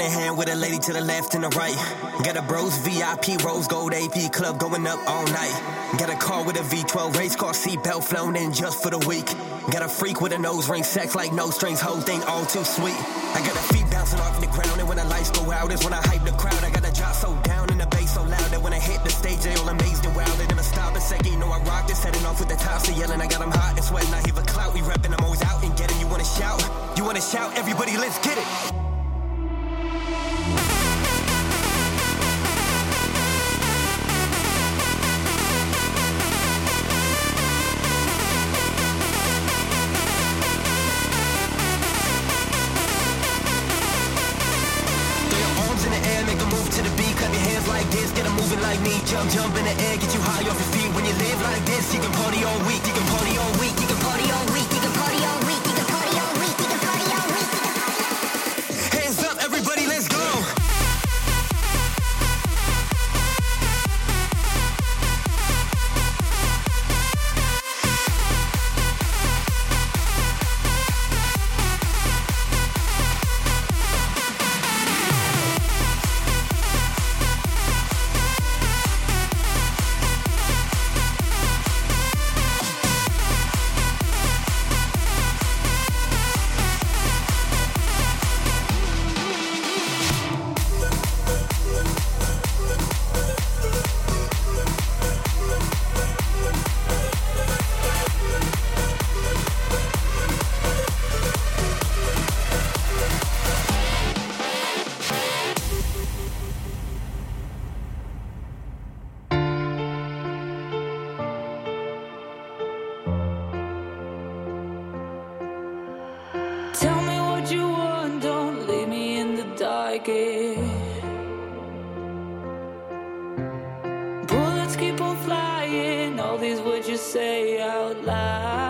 in hand with a lady to the left and the right. Got a bros VIP rose gold AP club going up all night. Got a car with a V12 race car seatbelt flown in just for the week. Got a freak with a nose ring, sex like no strings, whole thing all too sweet. I got a feet bouncing off the ground, and when the lights go out, is when I hype the crowd. I got a drop so down and the bass so loud that when I hit the stage, they all amazed and wild. They never stop a second, you know I rock this, setting off with the tops, they yelling. I got them hot and sweating, I hear a clout, we repping, I'm always out and getting. You wanna shout? You wanna shout? Everybody, let's get it. Jump, jump in the air, get you high off your feet. When you live like this, you can party all week. You can party all week. say out loud.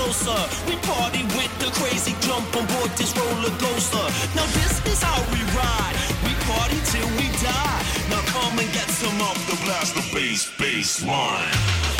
Closer. We party with the crazy jump on board this roller coaster. Now this is how we ride. We party till we die. Now come and get some of the blaster bass, bass line.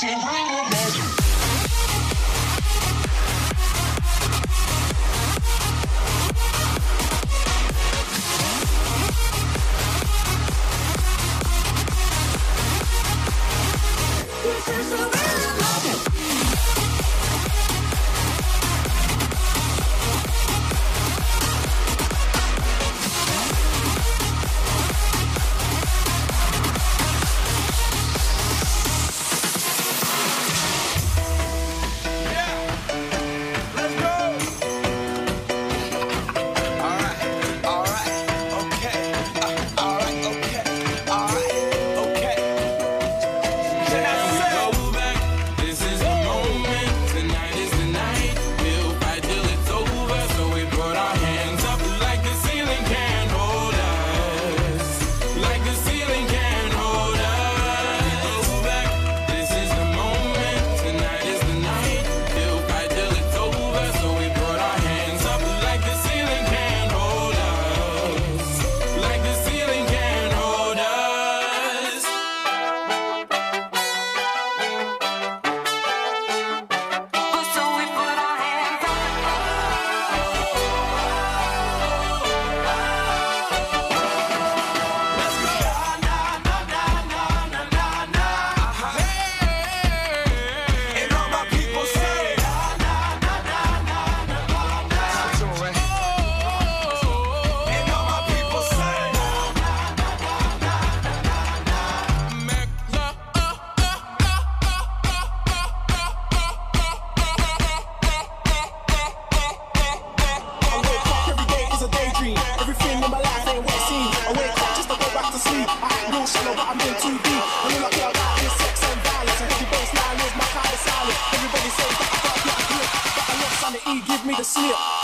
It's a real too deep. And care about sex and violence. My. Everybody E give me the slip.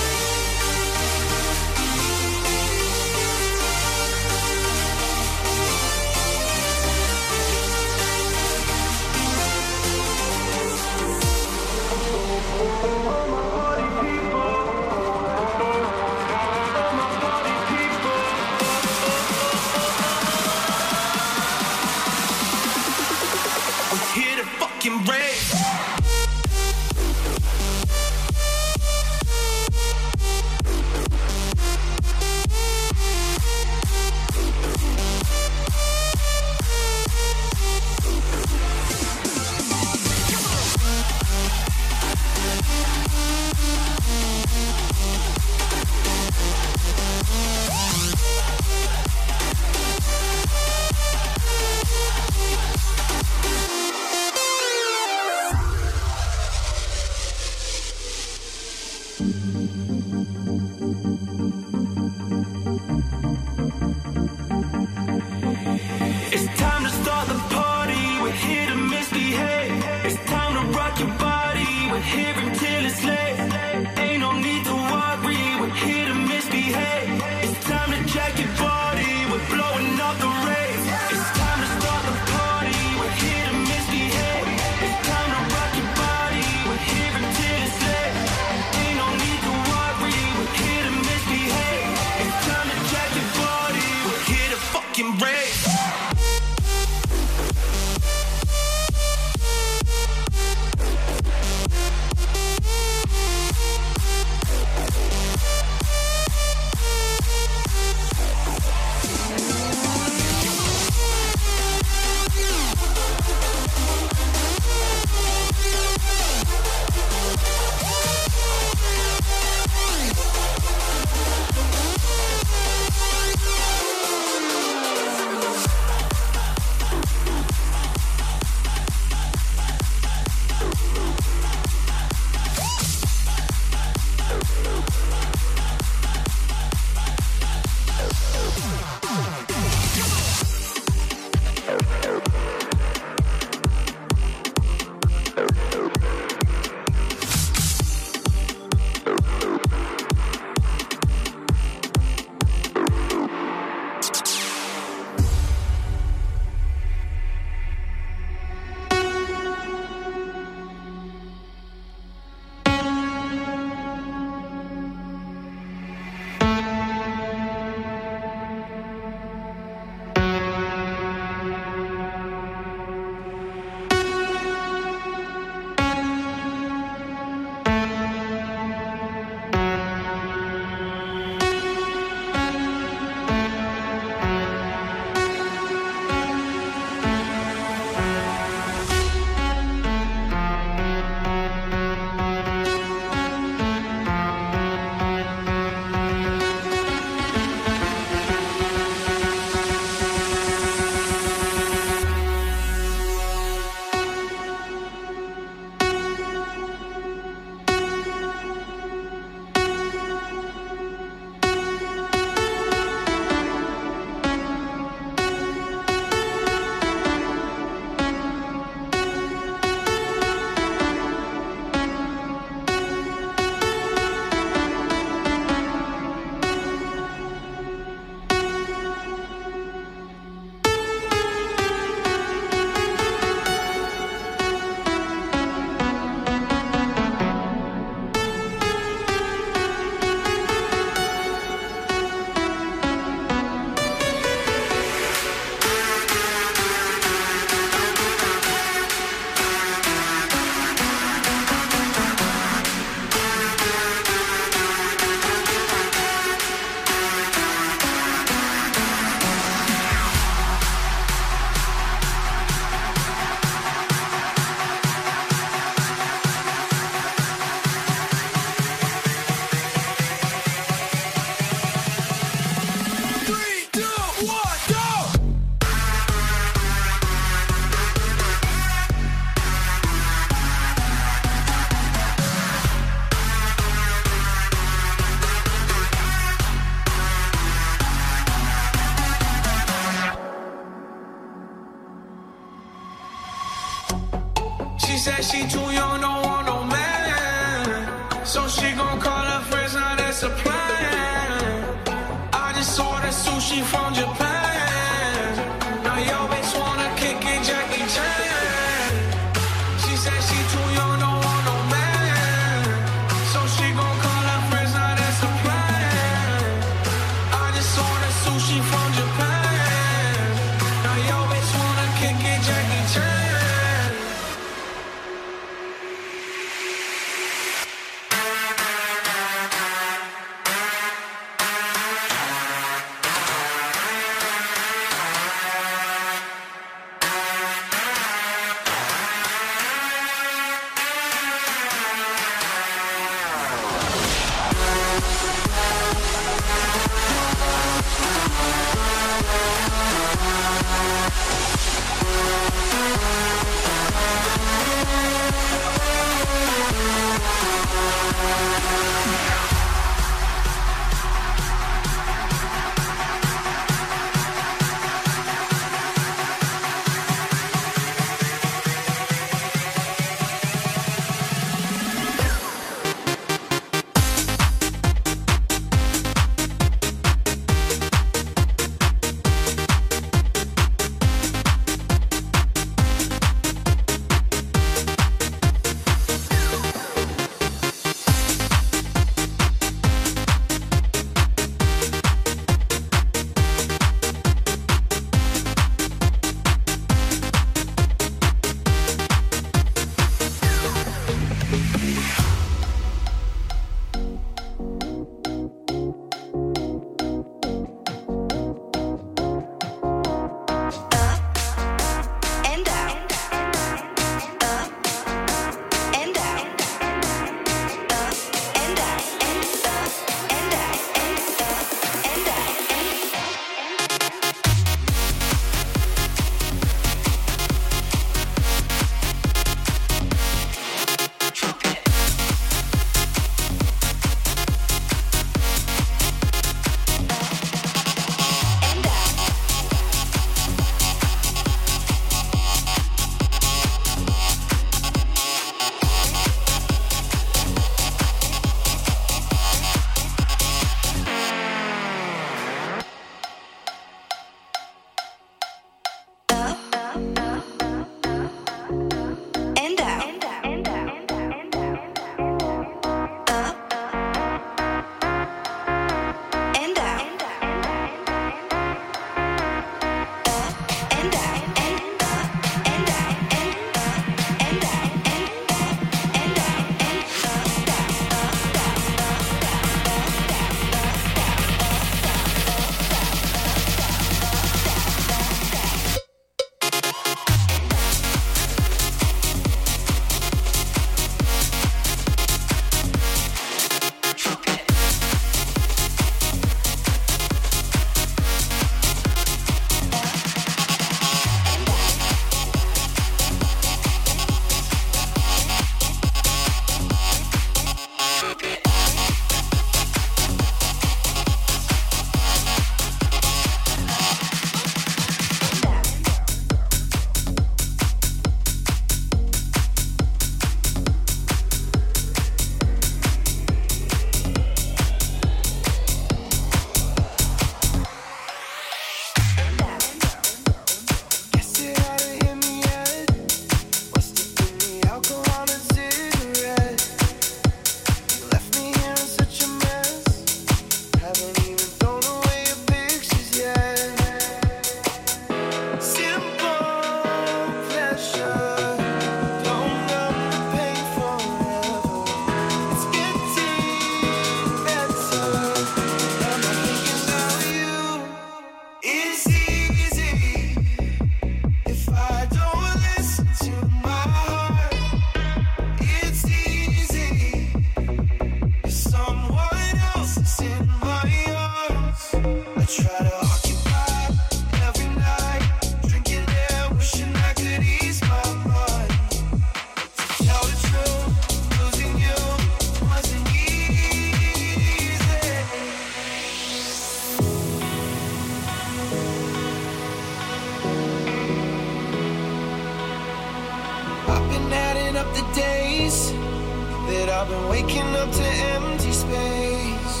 Waking up to empty space.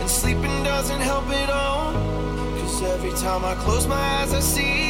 And sleeping doesn't help at all. Cause every time I close my eyes, I see